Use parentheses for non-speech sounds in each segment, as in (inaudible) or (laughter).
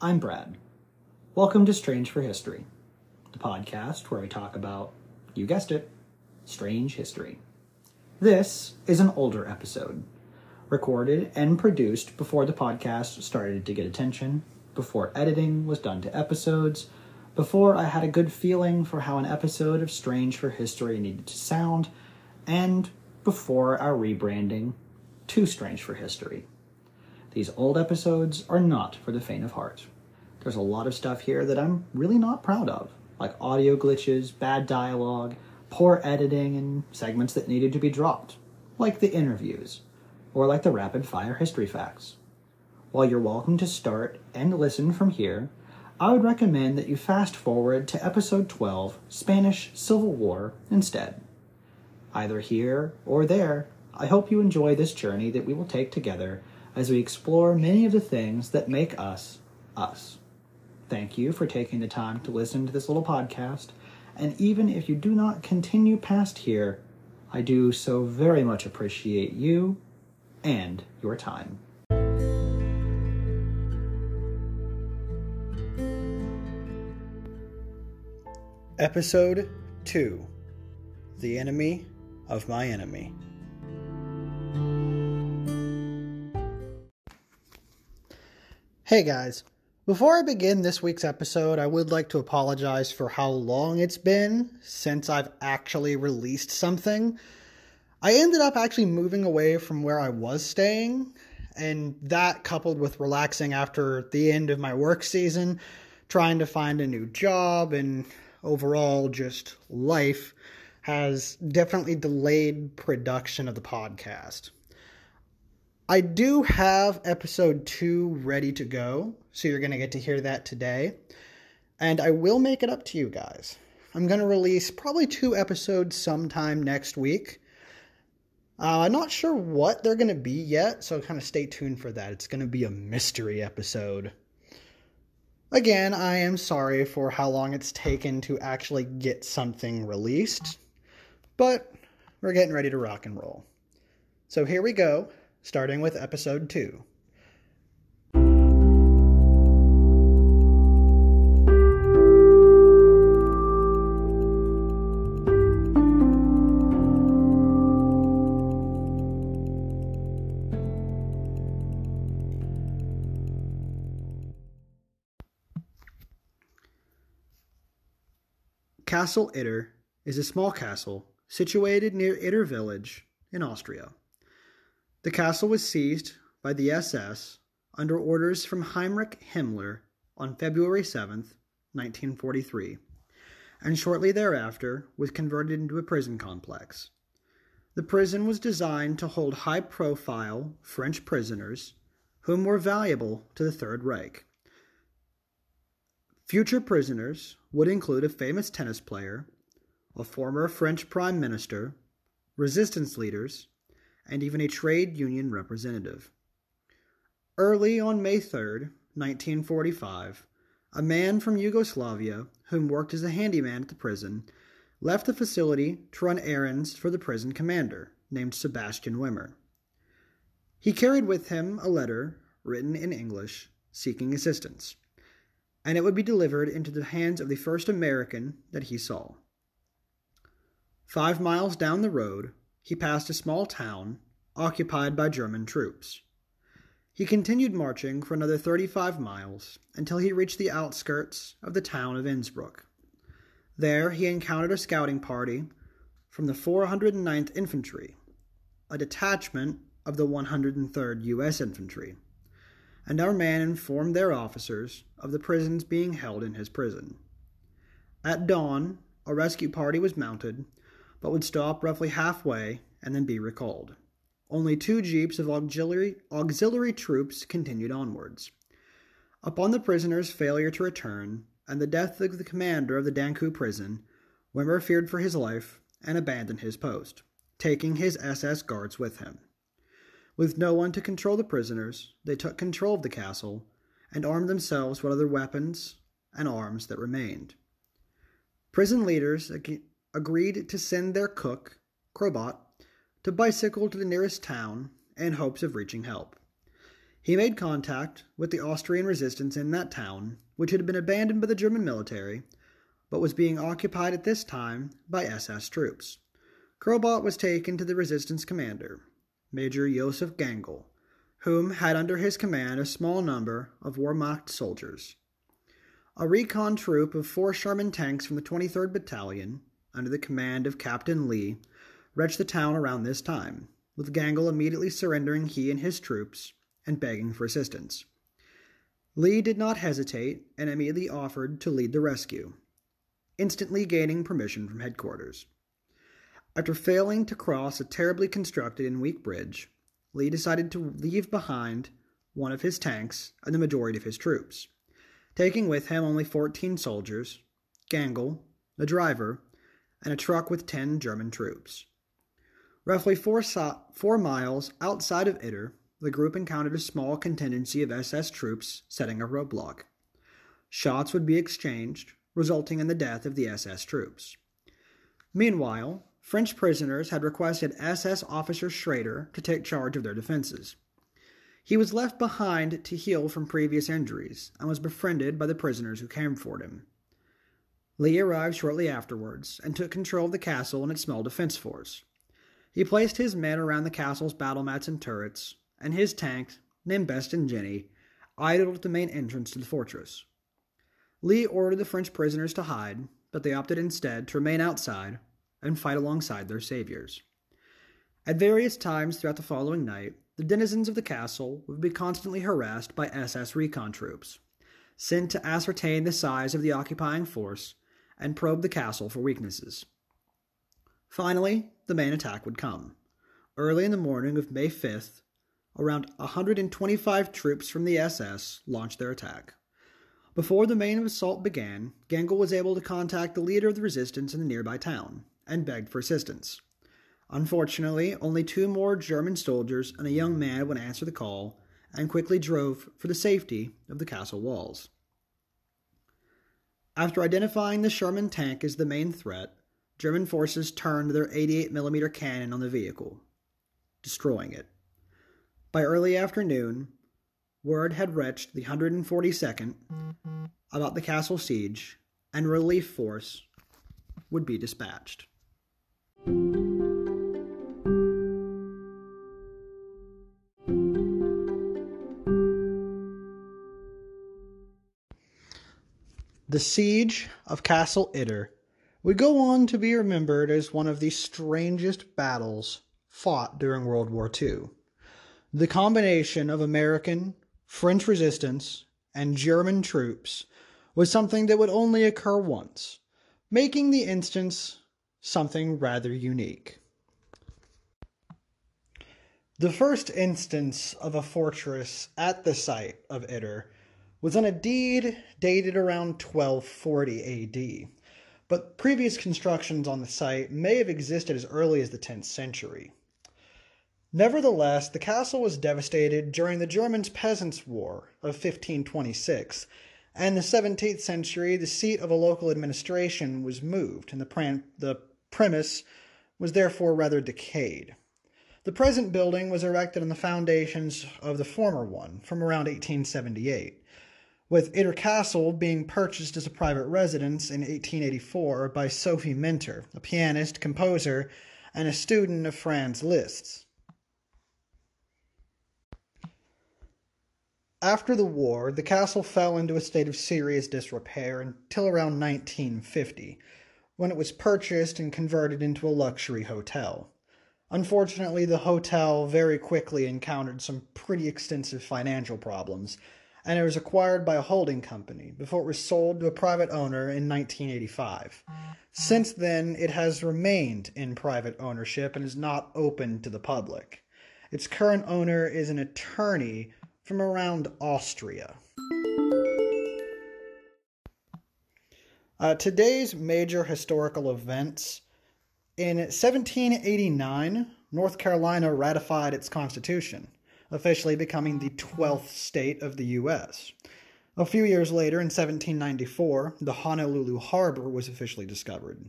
I'm Brad. Welcome to Strange for History, the podcast where I talk about, you guessed it, strange history. This is an older episode, recorded and produced before the podcast started to get attention, before editing was done to episodes, before I had a good feeling for how an episode of Strange for History needed to sound, and before our rebranding to Strange for History. These old episodes are not for the faint of heart. There's a lot of stuff here that I'm really not proud of, like audio glitches, bad dialogue, poor editing, and segments that needed to be dropped, like the interviews, or like the rapid fire history facts. While you're welcome to start and listen from here, I would recommend that you fast forward to episode 12, Spanish Civil War, instead. Either here or there, I hope you enjoy this journey that we will take together as we explore many of the things that make us us. Thank you for taking the time to listen to this little podcast, and even if you do not continue past here, I do so very much appreciate you and your time. Episode 2 The Enemy of My Enemy. Hey guys, before I begin this week's episode, I would like to apologize for how long it's been since I've actually released something. I ended up actually moving away from where I was staying, and that coupled with relaxing after the end of my work season, trying to find a new job, and overall just life has definitely delayed production of the podcast. I do have episode two ready to go, so you're going to get to hear that today. And I will make it up to you guys. I'm going to release probably two episodes sometime next week. Uh, I'm not sure what they're going to be yet, so kind of stay tuned for that. It's going to be a mystery episode. Again, I am sorry for how long it's taken to actually get something released, but we're getting ready to rock and roll. So here we go starting with episode 2. Castle Itter is a small castle situated near Itter village in Austria. The castle was seized by the SS under orders from Heinrich Himmler on February 7, 1943, and shortly thereafter was converted into a prison complex. The prison was designed to hold high profile French prisoners whom were valuable to the Third Reich. Future prisoners would include a famous tennis player, a former French prime minister, resistance leaders, and even a trade union representative. Early on May 3, 1945, a man from Yugoslavia, whom worked as a handyman at the prison, left the facility to run errands for the prison commander, named Sebastian Wimmer. He carried with him a letter, written in English, seeking assistance, and it would be delivered into the hands of the first American that he saw. Five miles down the road, he passed a small town occupied by German troops. He continued marching for another 35 miles until he reached the outskirts of the town of Innsbruck. There he encountered a scouting party from the 409th Infantry, a detachment of the 103rd U.S. Infantry, and our man informed their officers of the prisons being held in his prison. At dawn, a rescue party was mounted but would stop roughly halfway and then be recalled. Only two jeeps of auxiliary, auxiliary troops continued onwards. Upon the prisoner's failure to return and the death of the commander of the Dachau prison, Wimmer feared for his life and abandoned his post, taking his SS guards with him. With no one to control the prisoners, they took control of the castle and armed themselves with other weapons and arms that remained. Prison leaders agreed to send their cook, Krobot, to bicycle to the nearest town in hopes of reaching help. He made contact with the Austrian resistance in that town, which had been abandoned by the German military, but was being occupied at this time by SS troops. Krobot was taken to the resistance commander, Major Josef Gangl, whom had under his command a small number of Wehrmacht soldiers. A recon troop of four Sherman tanks from the 23rd Battalion, under the command of Captain Lee, reached the town around this time, with Gangl immediately surrendering he and his troops and begging for assistance. Lee did not hesitate and immediately offered to lead the rescue, instantly gaining permission from headquarters. After failing to cross a terribly constructed and weak bridge, Lee decided to leave behind one of his tanks and the majority of his troops, taking with him only 14 soldiers, Gangl, a driver, and a truck with 10 German troops. Roughly four, so- four miles outside of Itter, the group encountered a small contingency of SS troops setting a roadblock. Shots would be exchanged, resulting in the death of the SS troops. Meanwhile, French prisoners had requested SS officer Schrader to take charge of their defenses. He was left behind to heal from previous injuries and was befriended by the prisoners who came for him. Lee arrived shortly afterwards and took control of the castle and its small defense force. He placed his men around the castle's battlements and turrets, and his tank, named Besotten Jenny, idled at the main entrance to the fortress. Lee ordered the French prisoners to hide, but they opted instead to remain outside and fight alongside their saviors. At various times throughout the following night, the denizens of the castle would be constantly harassed by SS recon troops, sent to ascertain the size of the occupying force and probe the castle for weaknesses. Finally, the main attack would come. Early in the morning of May 5th, around 125 troops from the SS launched their attack. Before the main assault began, Gangl was able to contact the leader of the resistance in the nearby town and begged for assistance. Unfortunately, only two more German soldiers and a young man would answer the call and quickly drove for the safety of the castle walls. After identifying the Sherman tank as the main threat, German forces turned their 88mm cannon on the vehicle, destroying it. By early afternoon, word had reached the 142nd about the castle siege, and relief force would be dispatched. The siege of Castle Itter would go on to be remembered as one of the strangest battles fought during World War II. The combination of American, French resistance, and German troops was something that would only occur once, making the instance something rather unique. The first instance of a fortress at the site of Itter was on a deed dated around 1240 AD, but previous constructions on the site may have existed as early as the 10th century. Nevertheless, the castle was devastated during the Germans' Peasants' War of 1526, and in the 17th century, the seat of a local administration was moved, and the, pram- the premise was therefore rather decayed. The present building was erected on the foundations of the former one from around 1878, with Itter Castle being purchased as a private residence in 1884 by Sophie Menter, a pianist, composer, and a student of Franz Liszt. After the war, the castle fell into a state of serious disrepair until around 1950, when it was purchased and converted into a luxury hotel. Unfortunately, the hotel very quickly encountered some pretty extensive financial problems, and it was acquired by a holding company before it was sold to a private owner in 1985. Since then, it has remained in private ownership and is not open to the public. Its current owner is an attorney from around Austria. Uh, today's major historical events. In 1789, North Carolina ratified its constitution, officially becoming the 12th state of the U.S. A few years later, in 1794, the Honolulu Harbor was officially discovered.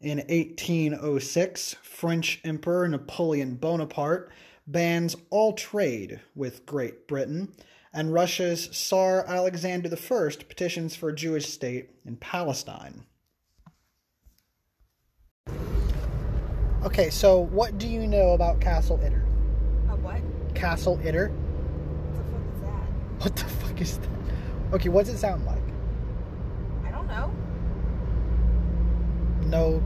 In 1806, French Emperor Napoleon Bonaparte bans all trade with Great Britain, and Russia's Tsar Alexander I petitions for a Jewish state in Palestine. Okay, so what do you know about Castle Itter? Castle Itter? What the fuck is that? What the fuck is that? Okay, what's it sound like? I don't know. No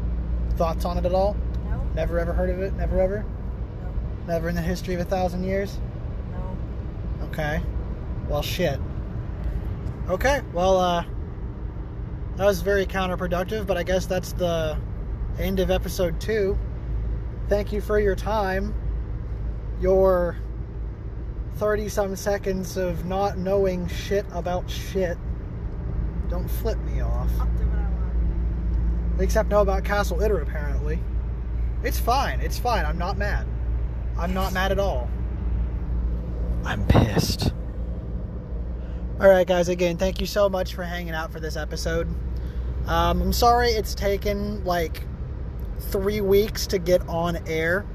thoughts on it at all? No. Never ever heard of it? Never ever? No. Never in the history of a thousand years? No. Okay. Well, shit. Okay, well, uh, that was very counterproductive, but I guess that's the end of episode two. Thank you for your time. Your 30 some seconds of not knowing shit about shit. Don't flip me off. I'll do what I want. Except know about Castle Itter, apparently. It's fine. It's fine. I'm not mad. I'm not mad at all. I'm pissed. Alright, guys, again, thank you so much for hanging out for this episode. Um, I'm sorry it's taken like three weeks to get on air.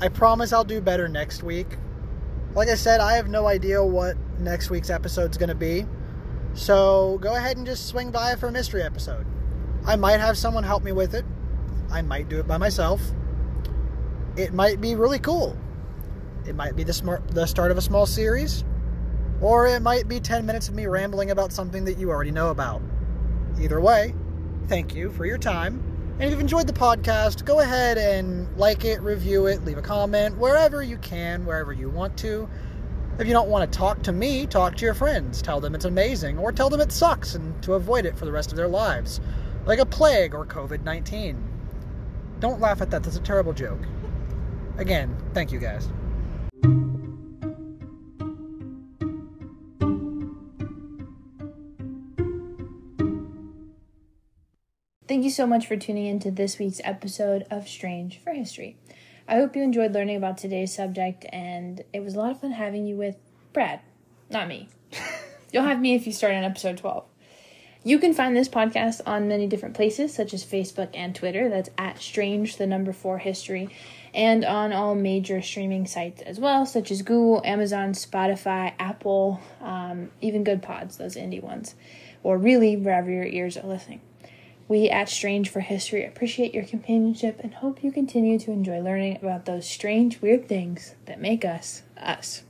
I promise I'll do better next week. Like I said, I have no idea what next week's episode's going to be. So go ahead and just swing by for a mystery episode. I might have someone help me with it. I might do it by myself. It might be really cool. It might be the smart the start of a small series, or it might be 10 minutes of me rambling about something that you already know about. Either way, thank you for your time. And if you've enjoyed the podcast, go ahead and like it, review it, leave a comment wherever you can, wherever you want to. If you don't want to talk to me, talk to your friends. Tell them it's amazing, or tell them it sucks and to avoid it for the rest of their lives, like a plague or COVID 19. Don't laugh at that, that's a terrible joke. Again, thank you guys. Thank you so much for tuning in to this week's episode of Strange for History. I hope you enjoyed learning about today's subject, and it was a lot of fun having you with Brad, not me. (laughs) You'll have me if you start on episode 12. You can find this podcast on many different places, such as Facebook and Twitter. That's at Strange, the number four history, and on all major streaming sites as well, such as Google, Amazon, Spotify, Apple, um, even Good Pods, those indie ones, or really wherever your ears are listening. We at Strange for History appreciate your companionship and hope you continue to enjoy learning about those strange, weird things that make us us.